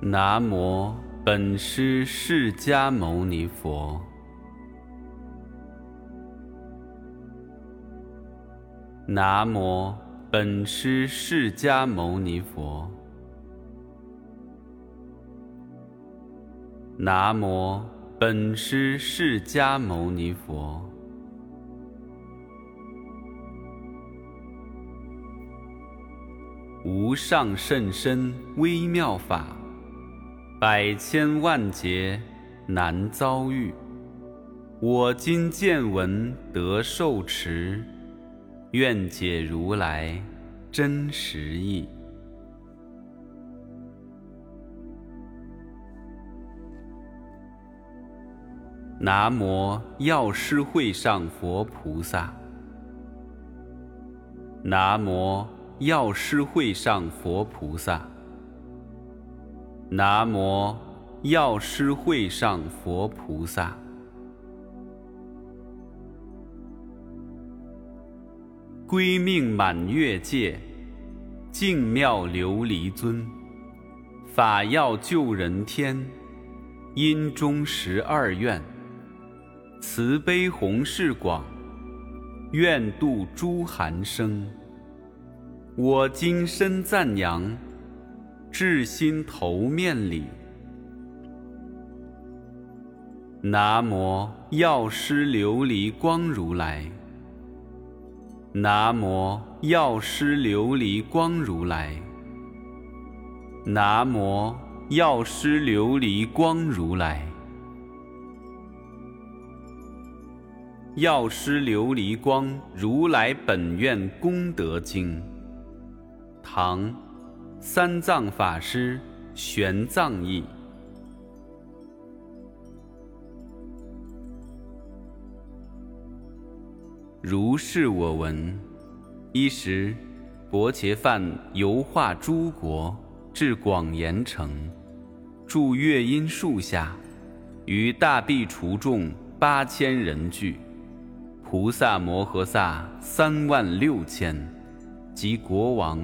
南无本师释迦牟尼佛。南无本师释迦牟尼佛。南无本师释迦牟尼佛。无上甚深微妙法，百千万劫难遭遇。我今见闻得受持，愿解如来真实义。南无药师会上佛菩萨。南无。药师会上佛菩萨，南无药师会上佛菩萨，归命满月界，净妙琉璃尊，法要救人天，因中十二愿，慈悲弘誓广，愿度诸寒生。我今身赞扬，至心头面礼。南无药师琉璃光如来。南无药师琉璃光如来。南无药师琉璃光如来。药师琉璃光如来本愿功德经。唐，三藏法师玄奘译。如是我闻：一时，薄伽梵游化诸国，至广严城，住月音树下，于大壁除众八千人聚，菩萨摩诃萨三万六千，及国王。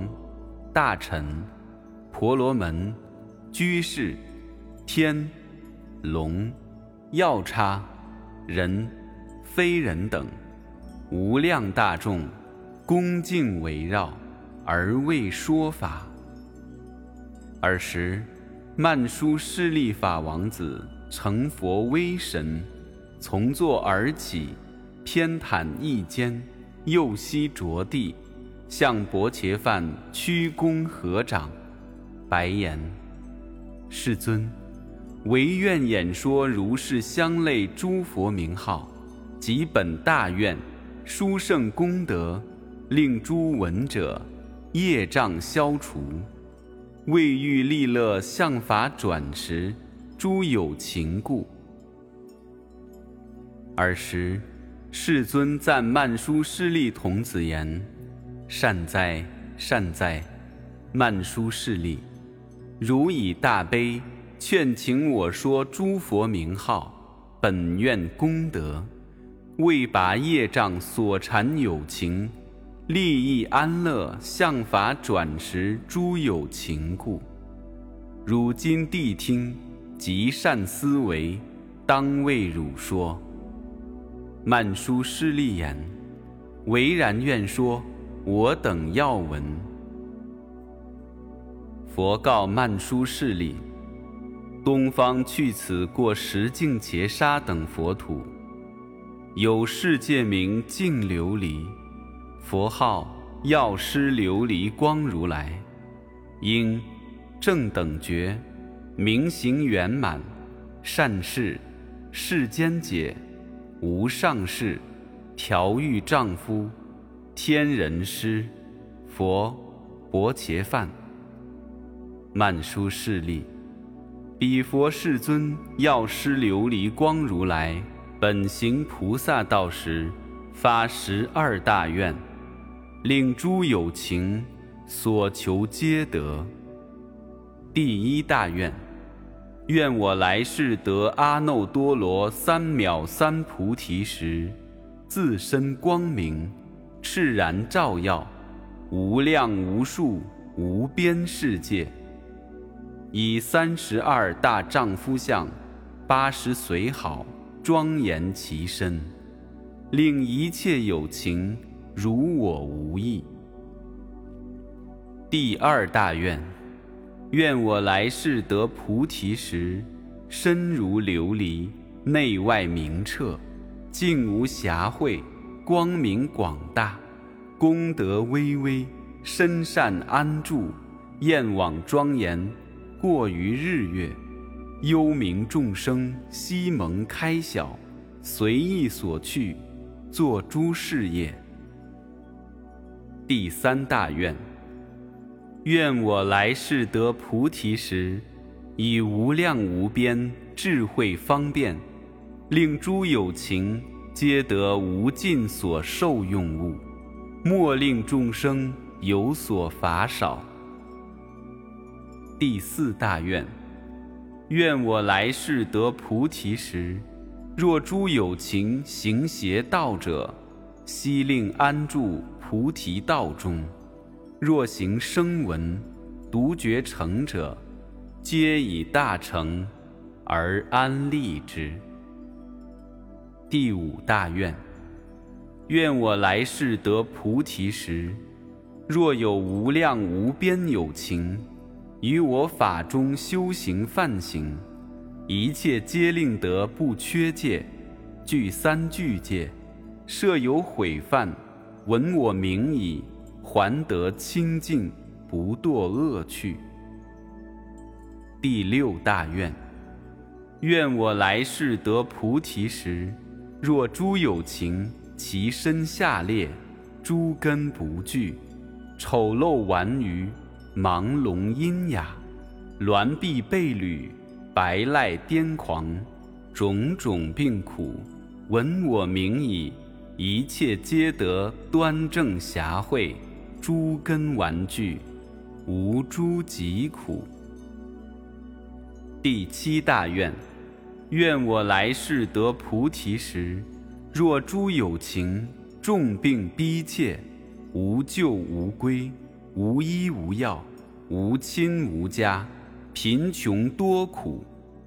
大臣、婆罗门、居士、天、龙、药叉、人、非人等，无量大众，恭敬围绕，而为说法。尔时，曼殊室利法王子成佛威神，从座而起，偏袒一肩，右膝着地。向薄伽梵屈躬合掌，白言：“世尊，唯愿演说如是相类诸佛名号，及本大愿，殊胜功德，令诸闻者业障消除，未欲利乐相法转时，诸有情故。”尔时，世尊赞曼殊师利童子言。善哉，善哉，曼殊室利，汝以大悲劝请我说诸佛名号，本愿功德，为拔业障所缠有情，利益安乐向法转时诸有情故。汝今谛听，极善思维，当为汝说。曼殊室利言：唯然愿说。我等要闻。佛告曼殊室利：东方去此过十境劫沙等佛土，有世界名净琉璃，佛号药师琉璃光如来，应正等觉，明行圆满，善事，世间解，无上士，调御丈夫。天人师，佛，薄伽梵，曼殊室利，彼佛世尊药师琉璃光如来，本行菩萨道时，发十二大愿，令诸有情所求皆得。第一大愿，愿我来世得阿耨多罗三藐三菩提时，自身光明。炽然照耀，无量无数无边世界。以三十二大丈夫相，八十随好，庄严其身，令一切有情如我无异。第二大愿，愿我来世得菩提时，身如琉璃，内外明澈，净无瑕秽，光明广大，功德巍巍，身善安住，焰网庄严，过于日月，幽冥众生悉蒙开晓，随意所去，作诸事业。第三大愿。愿我来世得菩提时，以无量无边智慧方便，令诸有情皆得无尽所受用物，莫令众生有所乏少。第四大愿：愿我来世得菩提时，若诸有情行邪道者，悉令安住菩提道中。若行声闻，独觉成者，皆以大成而安立之。第五大愿：愿我来世得菩提时，若有无量无边有情，于我法中修行梵行，一切皆令得不缺戒，具三具戒，设有毁犯，闻我名已。还得清净，不堕恶趣。第六大愿：愿我来世得菩提时，若诸有情，其身下劣，诸根不具，丑陋顽愚，盲聋喑哑，挛臂背履，白赖癫狂，种种病苦，闻我名已，一切皆得端正暇慧。诸根顽具，无诸疾苦。第七大愿：愿我来世得菩提时，若诸有情重病逼切，无救无归，无医无药，无亲无家，贫穷多苦，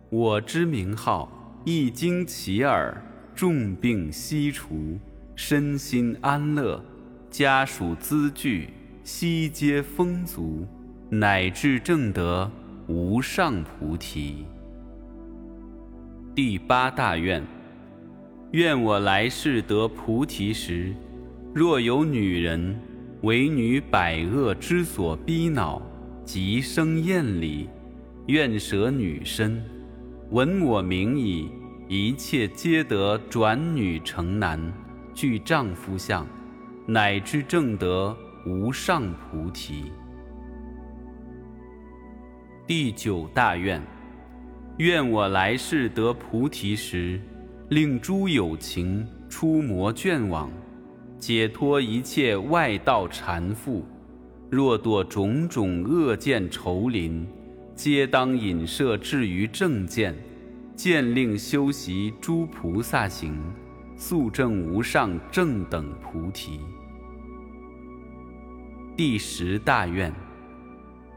我之名号一经其耳，重病悉除，身心安乐。家属资具悉皆丰足，乃至正得无上菩提。第八大愿：愿我来世得菩提时，若有女人为女百恶之所逼恼，即生厌离，愿舍女身，闻我名已，一切皆得转女成男，具丈夫相。乃至正得无上菩提。第九大愿：愿我来世得菩提时，令诸有情出魔眷网，解脱一切外道缠缚。若堕种种恶见愁林，皆当引摄至于正见，见令修习诸菩萨行。速证无上正等菩提。第十大愿：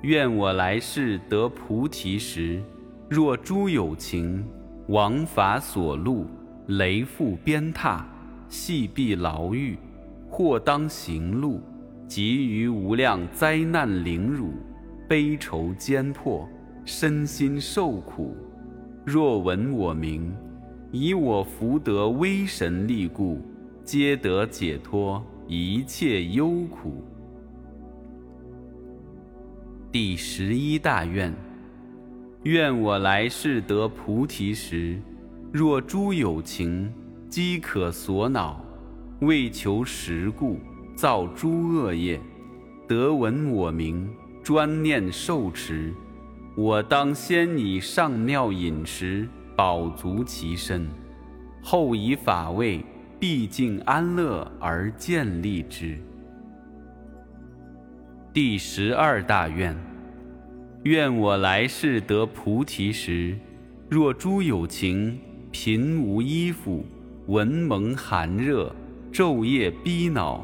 愿我来世得菩提时，若诸有情王法所戮，雷覆鞭挞，系闭牢狱，或当行路，及于无量灾难凌辱，悲愁艰迫，身心受苦。若闻我名，以我福德威神力故，皆得解脱一切忧苦。第十一大愿：愿我来世得菩提时，若诸有情饥渴所恼，为求食故，造诸恶业，得闻我名，专念受持，我当先以上妙饮食。饱足其身，后以法味毕竟安乐而建立之。第十二大愿：愿我来世得菩提时，若诸有情贫无衣服，闻蒙寒热，昼夜逼恼，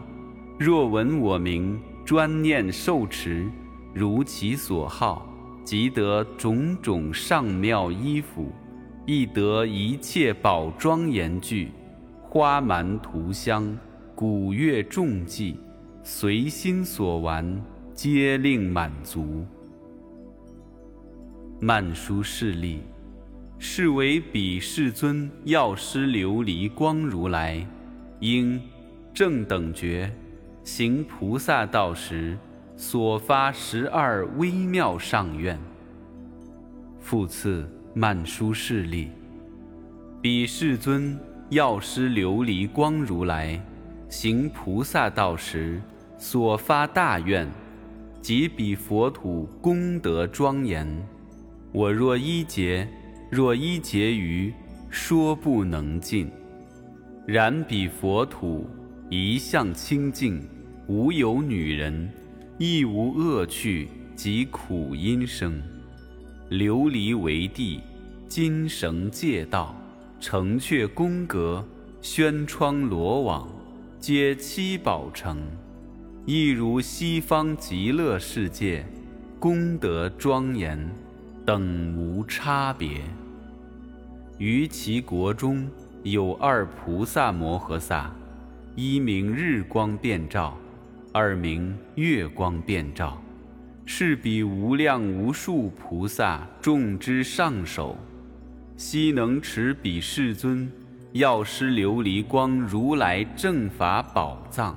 若闻我名，专念受持，如其所好，即得种种上妙衣服，亦得一切宝庄严具，花蛮涂香，鼓乐众伎，随心所玩，皆令满足。曼殊势利，是为彼世尊药师琉璃光如来，应正等觉行菩萨道时。所发十二微妙上愿。复次，曼殊势利，彼世尊药师琉璃光如来行菩萨道时所发大愿，即彼佛土功德庄严，我若一劫，若一劫余，说不能尽。然彼佛土一向清净，无有女人。亦无恶趣及苦因生，琉璃为地，金绳戒道，城阙宫阁，轩窗罗网，皆七宝城，亦如西方极乐世界，功德庄严，等无差别。于其国中有二菩萨摩诃萨，一名日光遍照。二名月光遍照，是彼无量无数菩萨众之上首，悉能持彼世尊药师琉璃光如来正法宝藏。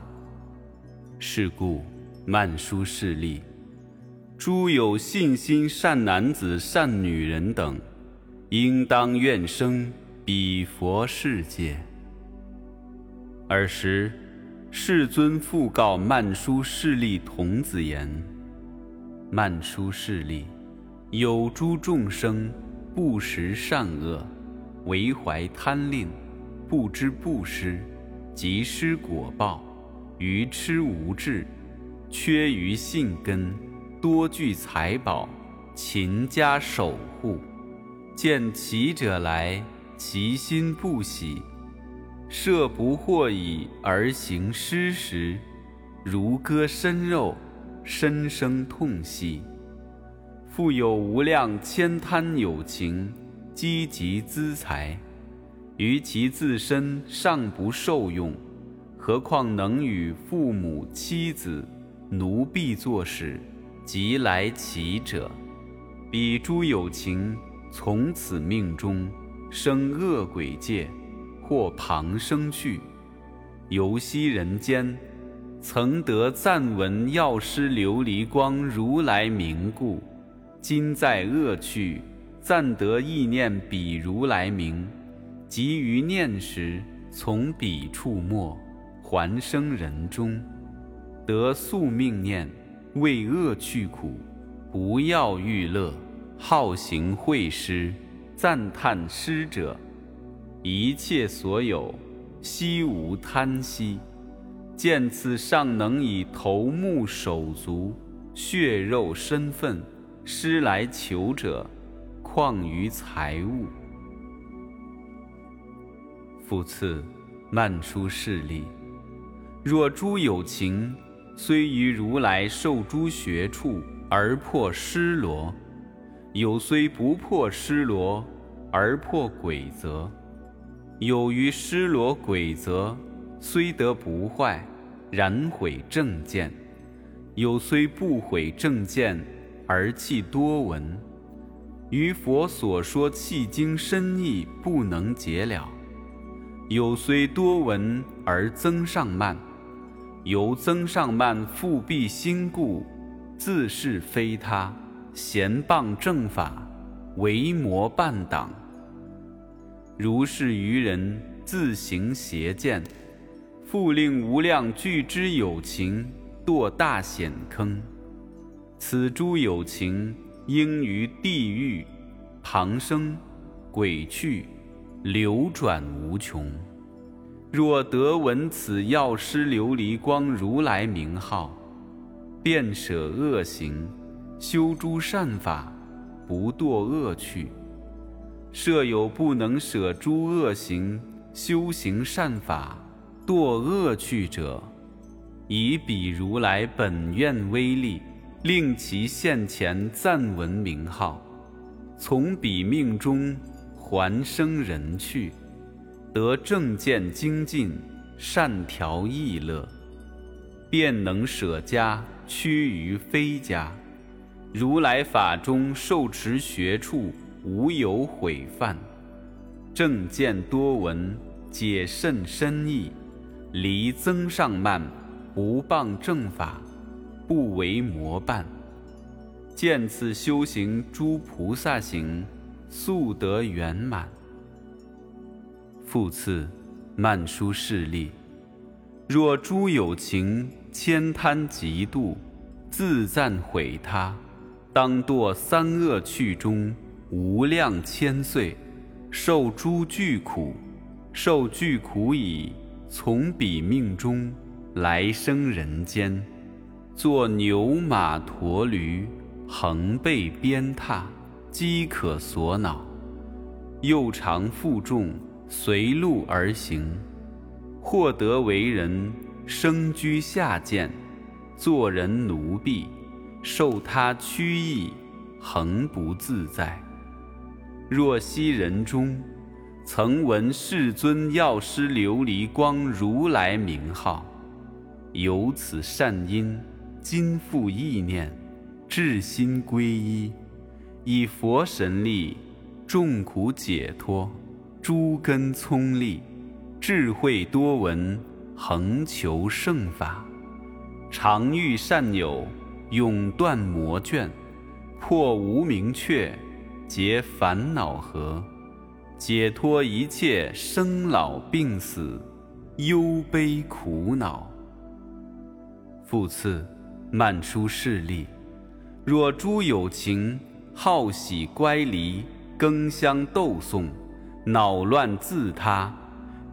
是故曼殊势利，诸有信心善男子善女人等，应当愿生彼佛世界。尔时。世尊复告曼殊势利童子言：“曼殊势利，有诸众生不识善恶，为怀贪吝，不知布施，即施果报，愚痴无智，缺于信根，多具财宝，勤加守护，见其者来，其心不喜。”设不获已而行施时，如割身肉，深生痛惜。复有无量千贪有情，积集资财，于其自身尚不受用，何况能与父母妻子、奴婢作使，即来乞者？彼诸有情，从此命中生恶鬼界。或旁生去，游息人间，曾得暂闻药师琉璃光如来名故，今在恶趣，暂得意念彼如来名，即于念时，从彼处没，还生人中，得宿命念，为恶去苦，不要欲乐，好行会施，赞叹施者。一切所有，悉无贪惜。见此尚能以头目手足、血肉身份施来求者，况于财物？复次，曼殊势利，若诸有情虽于如来受诸学处而破失罗，有虽不破失罗而破鬼则。有于失罗鬼则，虽得不坏，然毁正见；有虽不毁正见，而弃多闻。于佛所说契经深意不能解了。有虽多闻而增上慢，由增上慢复辟心故，自是非他，贤谤正法，为魔伴党。如是愚人自行邪见，复令无量具之有情堕大险坑。此诸有情应于地狱、旁生、鬼趣流转无穷。若得闻此药师琉璃光如来名号，便舍恶行，修诸善法，不堕恶趣。设有不能舍诸恶行，修行善法，堕恶趣者，以彼如来本愿威力，令其现前暂闻名号，从彼命中还生人去，得正见精进，善调意乐，便能舍家趋于非家。如来法中受持学处，无有毁犯。正见多闻，解甚深义，离增上慢，不谤正法。不为魔伴，见此修行诸菩萨行，速得圆满。复次，曼殊势利，若诸有情悭贪嫉妒，自赞毁他，当堕三恶趣中无量千岁，受诸巨苦，受巨苦已，从彼命中来生人间。作牛马驼驴，横背鞭挞，饥渴所恼；又常负重，随路而行。获得为人，生居下贱，做人奴婢，受他屈役，恒不自在。若昔人中，曾闻世尊药师琉璃光如来名号，有此善因。今复意念，至心皈依，以佛神力，众苦解脱，诸根聪利，智慧多闻，恒求圣法，常遇善友，永断魔眷，破无明却，结烦恼河，解脱一切生老病死，忧悲苦恼。复次。曼殊势力，若诸有情好喜乖离，更相斗讼，恼乱自他，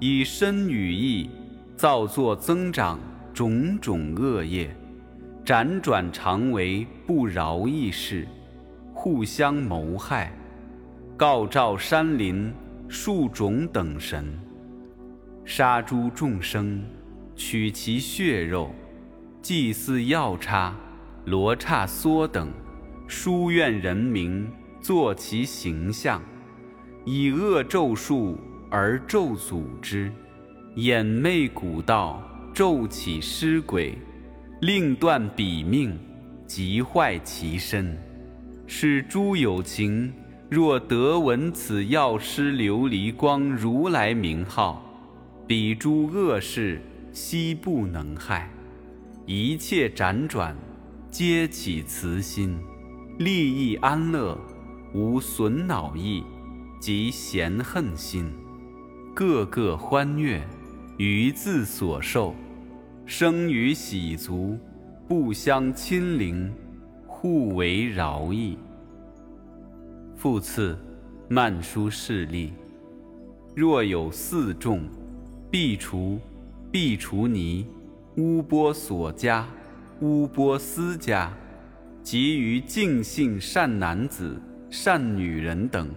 以身语意造作增长种种恶业，辗转常为不饶益事，互相谋害，告召山林树种等神，杀诸众生，取其血肉。祭祀药叉、罗刹梭等，书院人名，作其形象，以恶咒术而咒诅之，眼昧古道，咒起尸鬼，令断彼命，即坏其身。是诸有情若得闻此药师琉璃光如来名号，彼诸恶事悉不能害。一切辗转，皆起慈心，利益安乐，无损恼意及嫌恨心，个个欢悦，于自所受，生于喜足，不相亲邻，互为饶益。复次，曼殊势利，若有四众，必除，必除尼。乌波所家、乌波斯家，及于净信善男子、善女人等，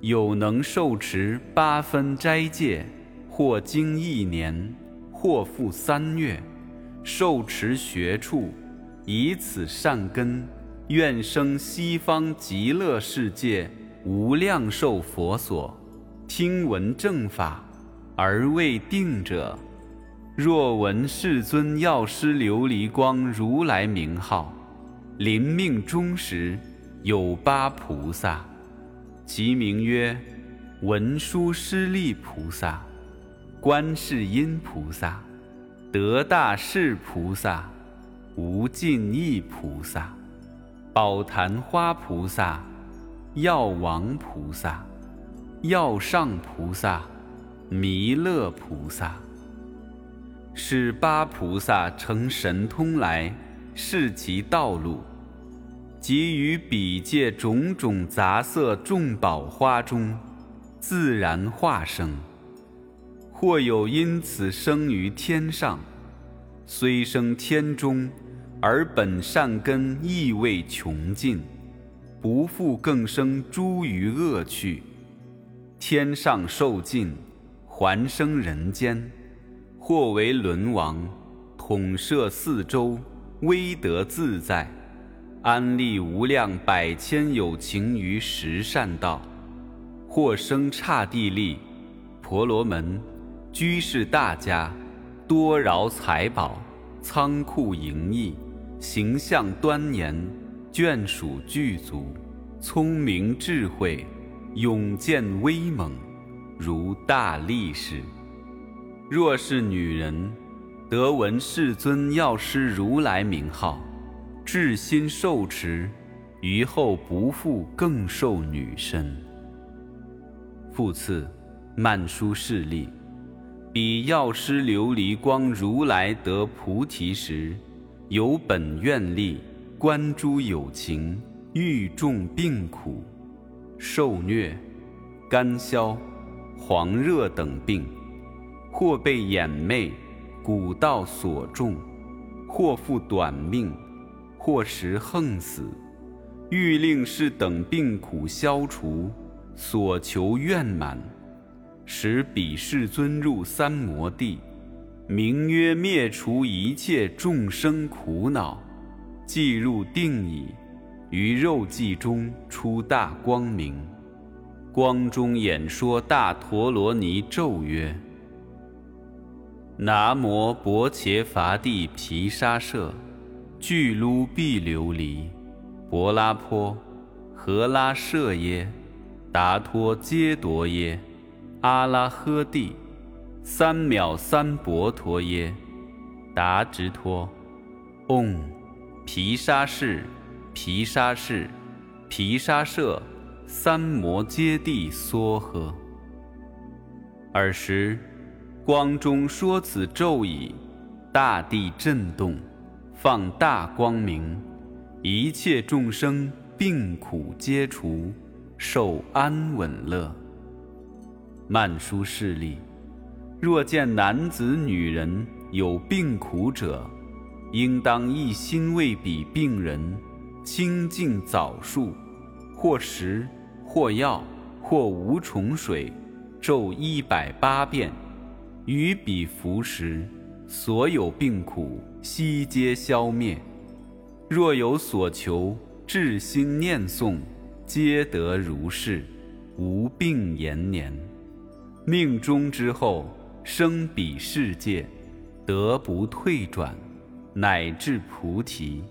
有能受持八分斋戒，或经一年，或复三月，受持学处，以此善根，愿生西方极乐世界无量寿佛所，听闻正法而未定者。若闻世尊药师琉璃光如来名号，临命终时有八菩萨，其名曰文殊师利菩萨、观世音菩萨、得大士菩萨、无尽意菩萨、宝昙花菩萨、药王菩萨、药上菩萨、弥勒菩萨。是八菩萨乘神通来示其道路，即于彼界种种杂色众宝花中，自然化生。或有因此生于天上，虽生天中，而本善根亦未穷尽，不复更生诸余恶趣。天上受尽，还生人间。或为轮王，统摄四周，威德自在，安利无量百千有情于十善道，或生刹帝利、婆罗门、居士大家，多饶财宝，仓库盈溢，形象端严，眷属具足，聪明智慧，勇健威猛，如大力士。若是女人，得闻世尊药师如来名号。至心受持，于后不复更受女身。复次，曼殊势力，彼药师琉璃光如来得菩提时，有本愿力，观诸有情，欲众病苦，受虐、干消、黄热等病，或被眼魅、古道所中，或复短命。过时横死，欲令是等病苦消除，所求愿满，使彼世尊入三摩地，名曰灭除一切众生苦恼，即入定矣。于肉髻中出大光明，光中演说大陀罗尼咒曰：“南无薄伽伐帝毗沙舍。”俱卢毕琉璃，柏拉坡，何拉舍耶，达托揭夺耶，阿拉诃帝，三藐三婆陀耶，达直托，嗡，毗沙士，毗沙士，毗沙舍，三摩揭谛娑诃。尔时，光中说此咒已，大地震动。放大光明，一切众生病苦皆除，受安稳乐。曼殊势力，若见男子女人有病苦者，应当一心为彼病人清净早树，或食，或药，或无虫水，咒一百八遍，于彼服食。所有病苦悉皆消灭，若有所求，至心念诵，皆得如是，无病延年。命终之后，生彼世界，得不退转，乃至菩提。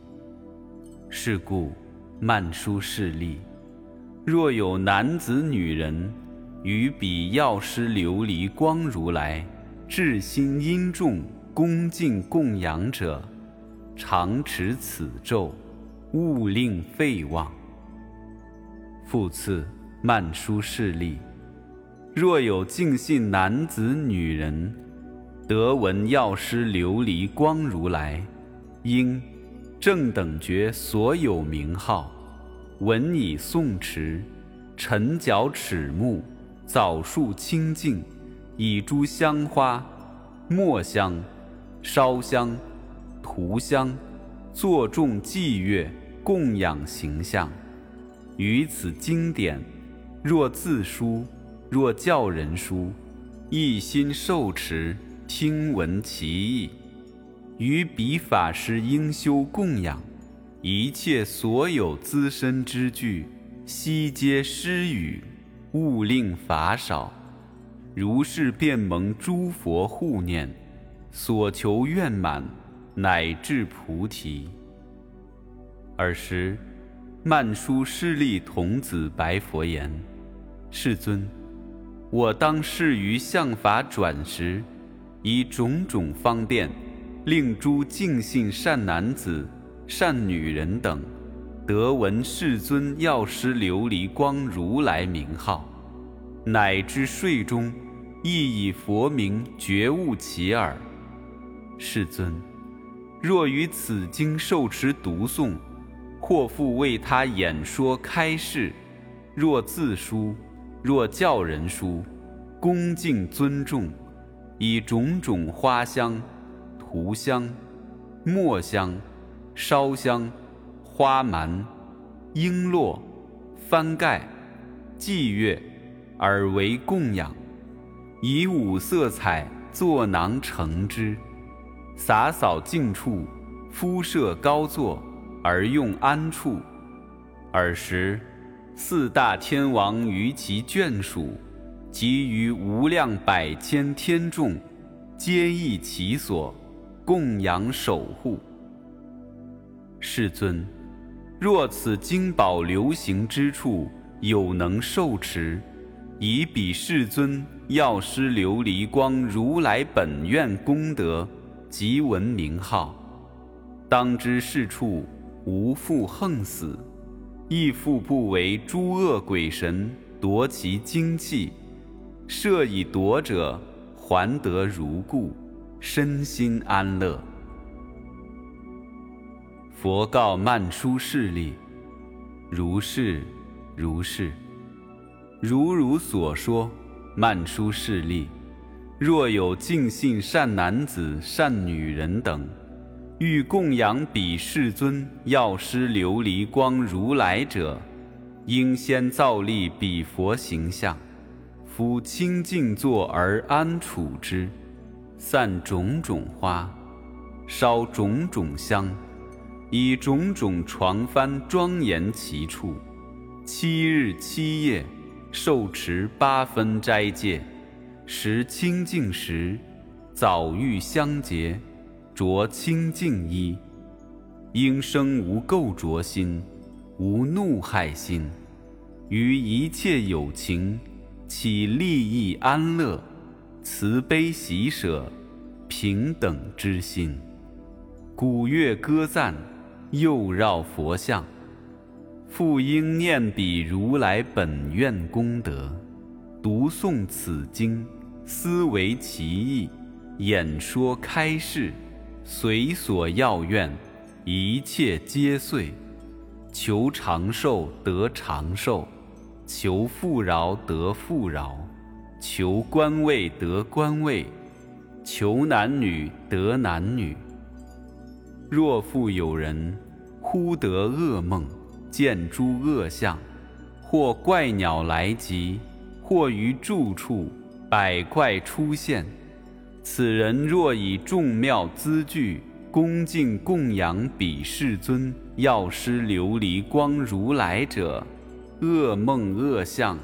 是故，曼殊势力，若有男子女人，于彼药师琉璃光如来，至心殷重。恭敬供养者，常持此咒，勿令废忘。复次，曼殊势力，若有敬信男子女人，得闻药师琉璃光如来，应正等觉所有名号，闻以诵持，晨脚齿目，枣树清净，以诸香花、墨香。烧香、涂香、作众祭乐、供养形象，于此经典，若自书，若教人书，一心受持，听闻其意，于彼法师应修供养，一切所有资身之具，悉皆施予，勿令法少。如是便蒙诸佛护念。所求愿满，乃至菩提。尔时，曼殊师利童子白佛言：“世尊，我当示于相法转时，以种种方便，令诸净信善男子、善女人等，得闻世尊药师琉璃光如来名号，乃至睡中，亦以佛名觉悟其耳。”世尊，若于此经受持读诵，或复为他演说开示；若自书，若教人书，恭敬尊重，以种种花香、涂香、墨香、烧香、花蛮、璎珞、幡盖、祭乐，而为供养，以五色彩作囊盛之。洒扫净处，敷设高座，而用安处。尔时，四大天王于其眷属，及于无量百千天众，皆益其所，供养守护。世尊，若此经宝流行之处，有能受持，以彼世尊药师琉璃光如来本愿功德即闻名号，当知是处无复横死。亦复不为诸恶鬼神夺其精气，设以夺者还得如故，身心安乐。佛告曼殊势利：如是，如是，如如所说。曼殊势利，若有净信善男子、善女人等。欲供养彼世尊药师琉璃光如来者，应先造立彼佛形象，夫清净坐而安处之，散种种花，烧种种香，以种种床幡庄严其处，七日七夜受持八分斋戒，时清净时，早浴香洁。着清净衣，应生无垢浊心，无怒害心，于一切有情起利益安乐、慈悲喜舍、平等之心。古乐歌赞，又绕佛像，复应念彼如来本愿功德，读诵此经，思维其意，演说开示。随所要愿，一切皆遂；求长寿得长寿，求富饶得富饶，求官位得官位，求男女得男女。若复有人忽得噩梦，见诸恶相，或怪鸟来集，或于住处百怪出现。此人若以众妙资具恭敬供养彼世尊药师琉璃光如来者，恶梦恶相，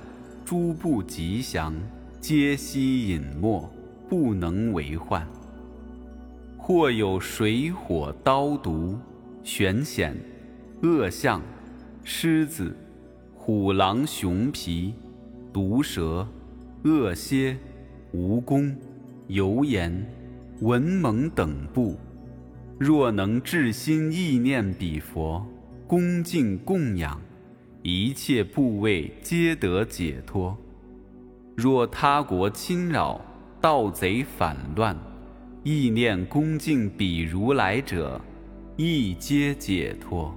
诸不吉祥，皆悉隐没，不能为患。或有水火刀毒、玄险、恶相、狮子、虎狼熊皮、毒蛇、恶蝎、蜈蚣。油盐、文蒙等部，若能至心意念彼佛，恭敬供养，一切部位皆得解脱。若他国侵扰、盗贼反乱，意念恭敬彼如来者，亦皆解脱。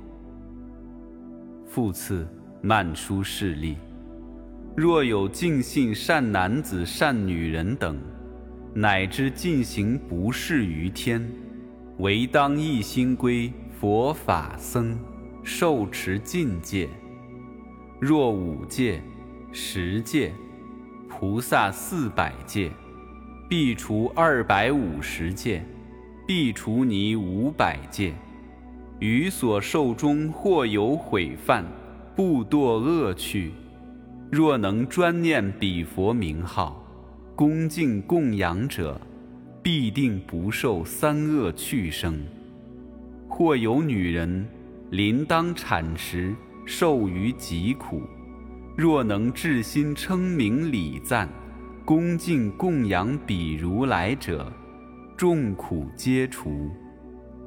复次，曼殊势利，若有尽信善男子、善女人等。乃至尽行不适于天，唯当一心归佛法僧，受持禁戒。若五戒、十戒、菩萨四百戒，必除二百五十戒，必除尼五百戒。于所受中或有毁犯，不堕恶趣。若能专念彼佛名号。恭敬供养者，必定不受三恶趣生。或有女人临当产时，受于疾苦，若能至心称名礼赞，恭敬供养彼如来者，众苦皆除。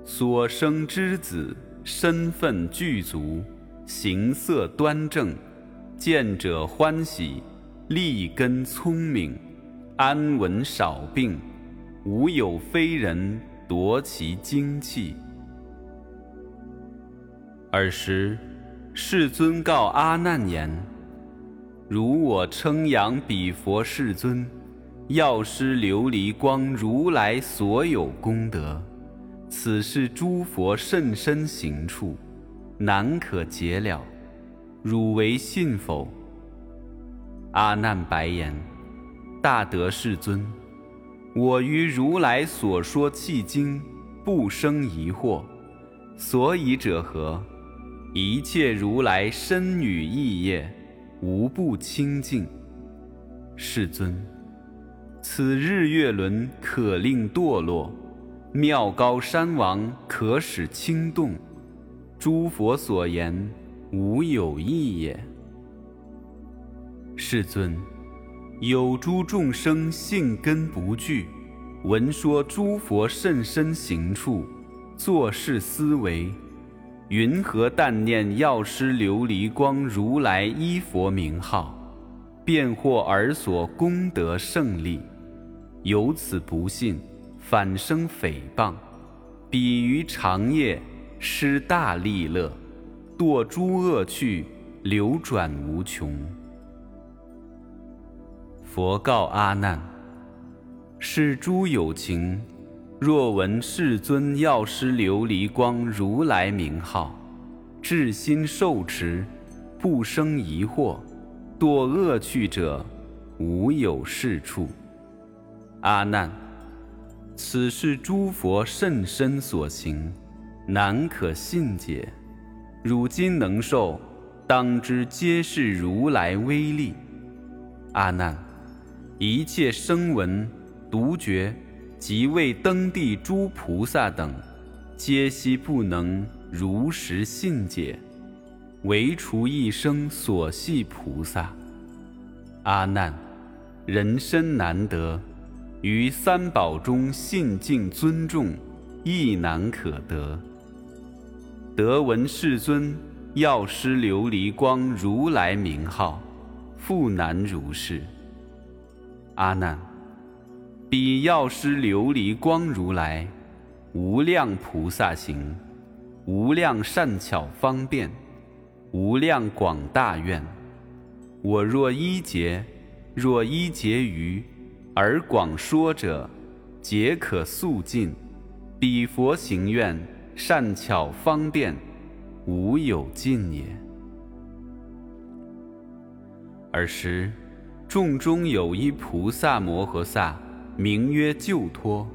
所生之子，身份具足，形色端正，见者欢喜，立根聪明。安稳少病，无有非人夺其精气。尔时，世尊告阿难言：“如我称扬彼佛世尊，药师琉璃光如来所有功德，此是诸佛甚深行处，难可解了。汝为信否？”阿难白言。大德世尊，我于如来所说契经，不生疑惑。所以者何？一切如来身语意业，无不清净。世尊，此日月轮可令堕落，妙高山王可使轻动。诸佛所言无有异也。世尊，有诸众生性根不具，闻说诸佛甚深行处，作事思维，云何但念药师琉璃光如来依佛名号？便获尔所功德胜利，由此不信，反生诽谤，彼于长夜失大利乐，堕诸恶趣，流转无穷。佛告阿难：是诸有情，若闻世尊药师琉璃光如来名号，至心受持，不生疑惑。堕恶趣者，无有是处。阿难，此是诸佛甚深所行，难可信解。汝今能受，当知皆是如来威力。阿难，一切声闻、独觉及未登地诸菩萨等，皆悉不能如实信解。唯除一生所系菩萨，阿难，人身难得，于三宝中信敬尊重，亦难可得。得闻世尊药师琉璃光如来名号，复难如是。阿难，彼药师琉璃光如来，无量菩萨行，无量善巧方便。无量广大愿，我若一劫，若一劫余，而广说者，皆可速尽。彼佛行愿，善巧方便，无有尽也。尔时，众中有一菩萨摩诃萨，名曰救脱，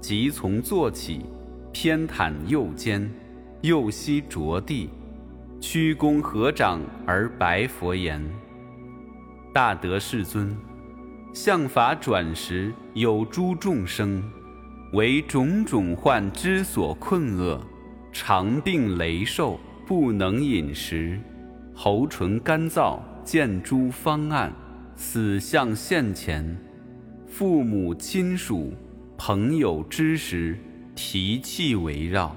即从坐起，偏袒右肩，右膝着地。屈躬合掌而白佛言：“大德世尊，相法转时，有诸众生，为种种患之所困厄，常病羸瘦，不能饮食，喉唇干燥，见诸方案，死相现前，父母亲属、朋友之时，提气围绕。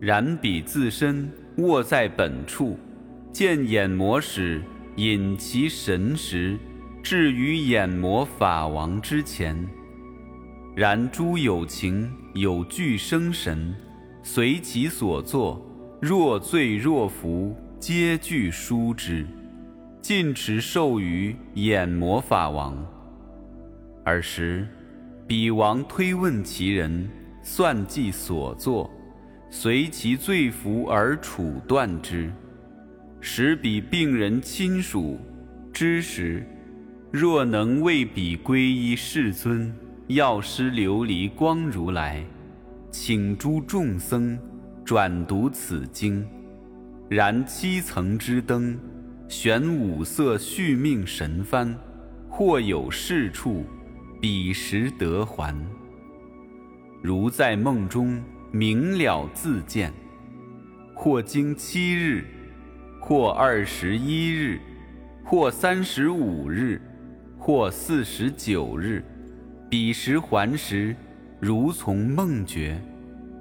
然彼自身。”卧在本处，见眼魔时，引其神识，至于眼魔法王之前。然诸有情有具生神，随其所作，若罪若服，皆具殊之，尽持受于眼魔法王。尔时，彼王推问其人，算计所作。随其罪福而处断之，使彼病人亲属知时，若能为彼皈依世尊药师琉璃光如来，请诸众僧转读此经，燃七层之灯，悬五色续命神幡，或有是处，彼时得还。如在梦中。明了自见，或经七日，或二十一日，或三十五日，或四十九日，彼时还时，如从梦觉，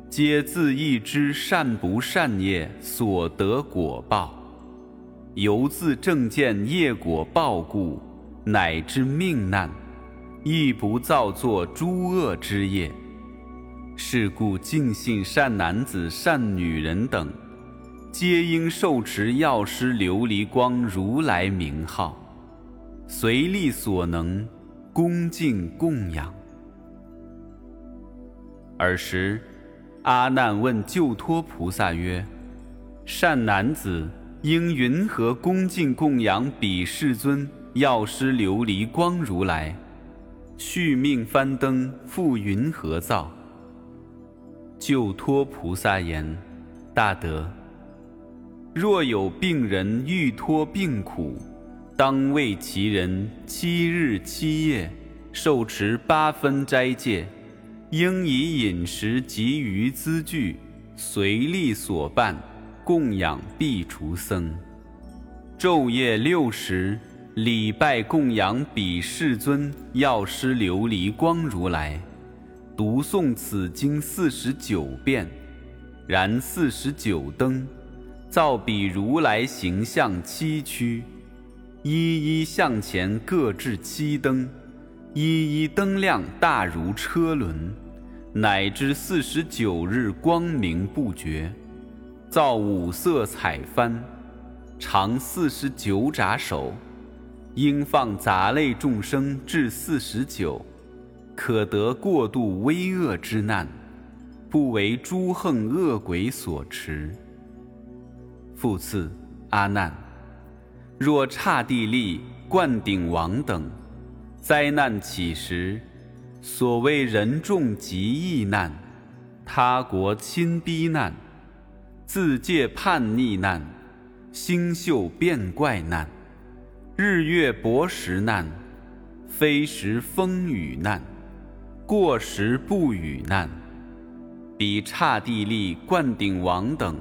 皆自意知善不善业所得果报，由自正见业果报故，乃至命难，亦不造作诸恶之业。是故尽信善男子、善女人等，皆应受持药师琉璃光如来名号，随力所能，恭敬供养。尔时，阿难问救脱菩萨曰：“善男子，应云何恭敬供养彼世尊药师琉璃光如来？续命翻灯复云何造？”救脱菩萨言：“大德，若有病人欲脱病苦，当为其人七日七夜受持八分斋戒，应以饮食及余资具随力所办供养必除僧。昼夜六时礼拜供养彼世尊药师琉璃光如来，读诵此经四十九遍，燃四十九灯，造彼如来形象七躯。”一一向前各置七灯，一一灯亮大如车轮，乃至四十九日光明不绝。造五色彩幡，长四十九札手，应放杂类众生至四十九，可得过度危恶之难，不为诸横恶鬼所持。复次，阿难。若刹帝利、灌顶王等灾难起时，所谓人众极易难，他国亲逼难，自界叛逆难，星宿变怪难，日月薄时难，非时风雨难，过时不雨难，比刹帝利、灌顶王等。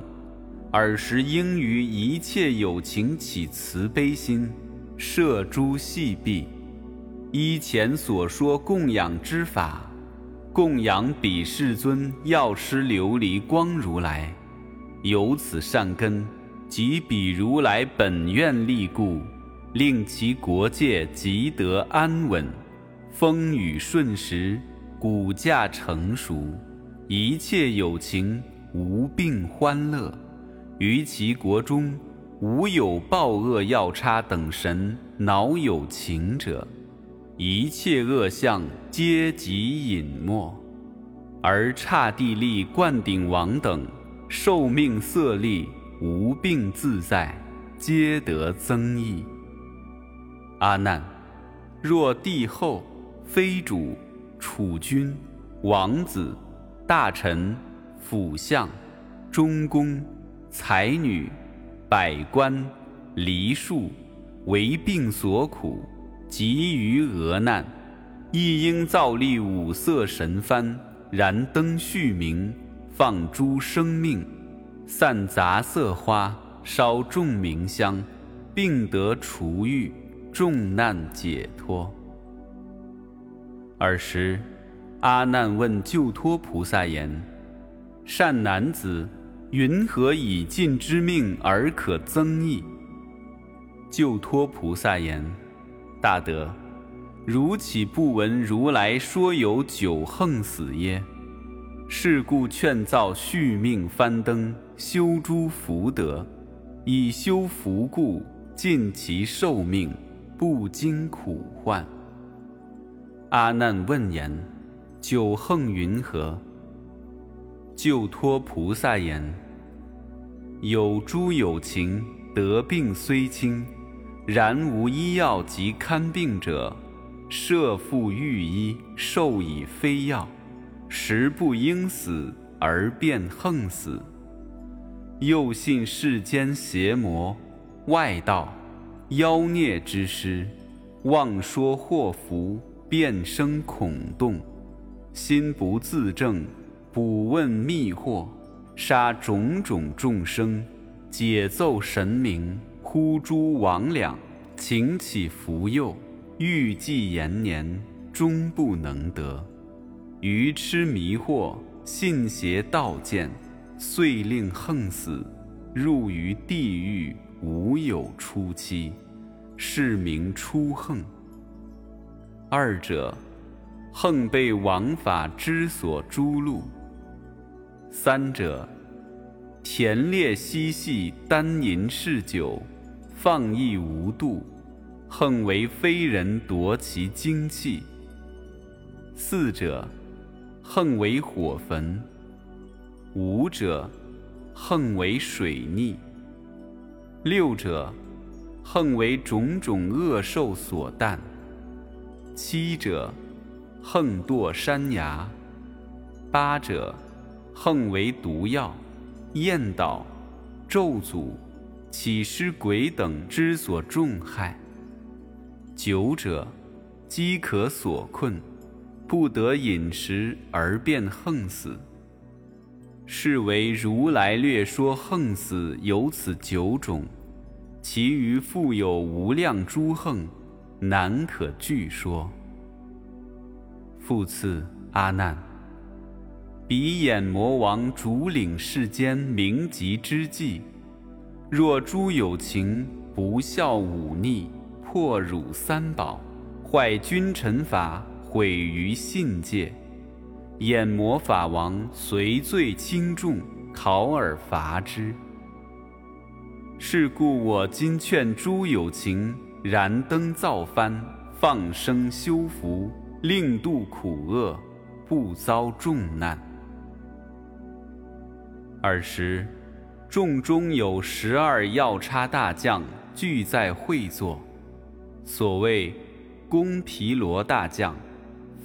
尔时应于一切有情起慈悲心，摄诸细臂，依前所说供养之法，供养彼世尊药师琉璃光如来，由此善根及彼如来本愿力故，令其国界即得安稳，风雨顺时，骨架成熟，一切有情无病欢乐。于其国中，无有暴恶要叉等神恼有情者，一切恶相皆即隐没，而刹帝利、灌顶王等受命色力无病自在，皆得增益。阿难，若帝后、妃主、储君、王子、大臣、辅相、中宫。才女、百官、梨树，为病所苦，急于厄难，亦应造立五色神幡，燃灯续明，放诸生命，散杂色花，烧众明香，病得除愈，众难解脱。尔时，阿难问救脱菩萨言：“善男子。”云何以尽之命而可增益？救脱菩萨言：“大德，如岂不闻如来说有九横死耶？是故劝造续命翻灯，修诸福德，以修福故，尽其寿命，不经苦患。”阿难问言：“九横云何？”救脱菩萨言：“有诸有情得病虽轻，然无医药及看病者，设复御医，授以非药，实不应死而便横死。又信世间邪魔、外道、妖孽之师，妄说祸福，便生恐动，心不自正。”卜问密惑，杀种种众生，解奏神明，呼诸魍魉，请起福佑，欲济延年，终不能得。愚痴迷惑，信邪道见，遂令横死，入于地狱，无有出期，是名出横。二者，横被王法之所诛戮。三者，田猎嬉戏，单吟嗜酒，放逸无度，横为非人夺其精气。四者，横为火焚。五者，横为水逆。六者，横为种种恶兽所啖。七者，横堕山崖。八者。横为毒药，厌倒、咒诅、起尸鬼等之所重害。久者，饥渴所困，不得饮食而便横死。是为如来略说横死有此九种，其余复有无量诸横，难可具说。复次，阿难。彼眼魔王主领世间名籍之际，若诸有情不孝忤逆，破辱三宝，坏君臣法，毁于信戒，眼魔法王随罪轻重，考而罚之。是故我今劝诸有情燃灯造幡，放生修福，令度苦厄，不遭重难。尔时，众中有十二要叉大将俱在会坐。所谓宫提罗大将、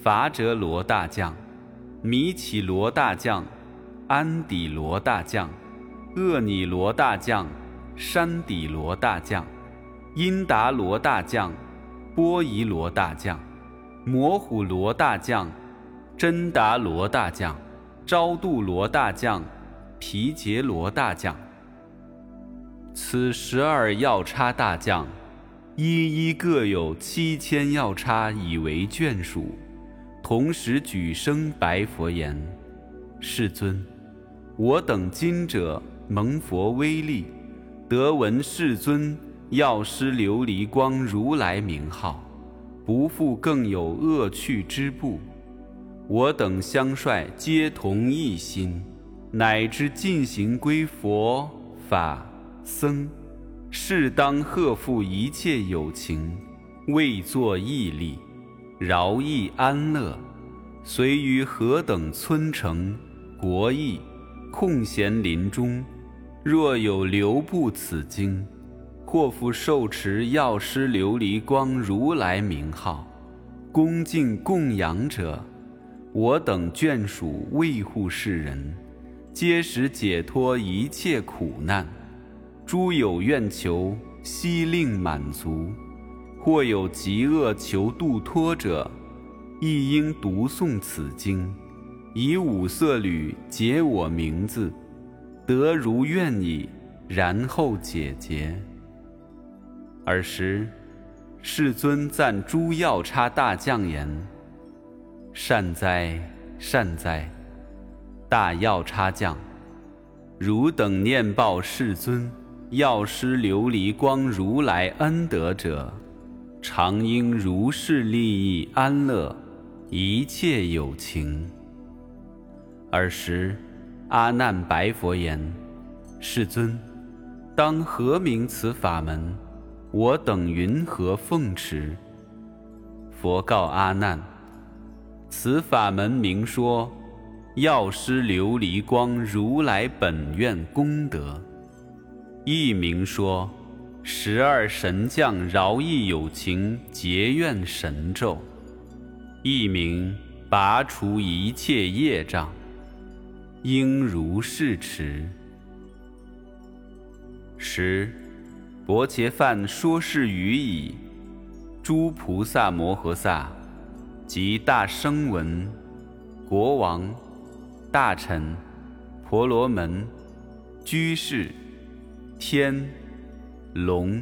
伐折罗大将、弥起罗大将、安底罗大将、厄尼罗大将、山底罗大将、因达罗大将、波夷罗大将、摩虎罗大将、真达罗大将、昭度罗大将。皮杰罗大将，此十二要叉大将，一一各有七千要叉以为眷属，同时举声白佛言：“世尊，我等今者蒙佛威力，得闻世尊药师琉璃光如来名号，不复更有恶趣之怖。我等相率皆同一心。”乃至尽行归佛法僧，适当贺复一切有情，为作义力，饶益安乐，随于何等村城国邑，空闲林中，若有留步此经，或复受持药师琉璃光如来名号，恭敬供养者，我等眷属卫护世人。皆使解脱一切苦难，诸有愿求，悉令满足；或有极恶求度脱者，亦应读诵此经，以五色缕解我名字，得如愿矣。然后解结。尔时，世尊赞诸药叉大将言：“善哉，善哉！”大药叉将，汝等念报世尊药师琉璃光如来恩德者，常应如是利益安乐一切有情。尔时，阿难白佛言：“世尊，当何名此法门？我等云何奉持？”佛告阿难：“此法门名说。”药师琉璃光如来本愿功德，一名说十二神将饶益有情结愿神咒，一名拔除一切业障，应如是持。十，薄伽梵说是语已，诸菩萨摩诃萨及大声闻国王。大臣、婆罗门、居士、天、龙、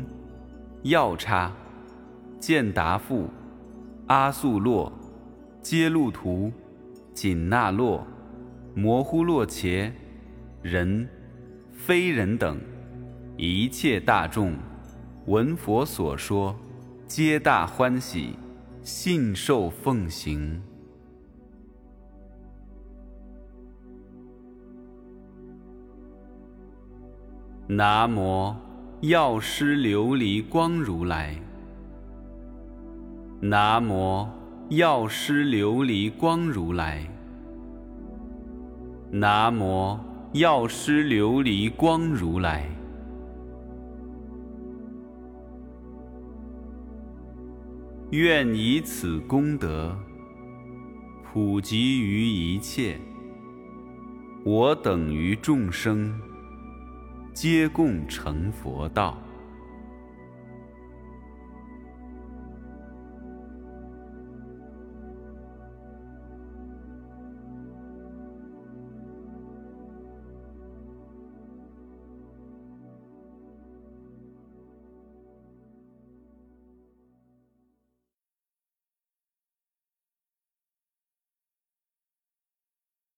药叉、健达父、阿素洛、揭路图、紧那洛、摩呼洛伽、人、非人等一切大众，闻佛所说，皆大欢喜，信受奉行。南无药师琉璃光如来。南无药师琉璃光如来。南无药师琉璃光如来。愿以此功德，普及于一切。我等于众生，皆共成佛道。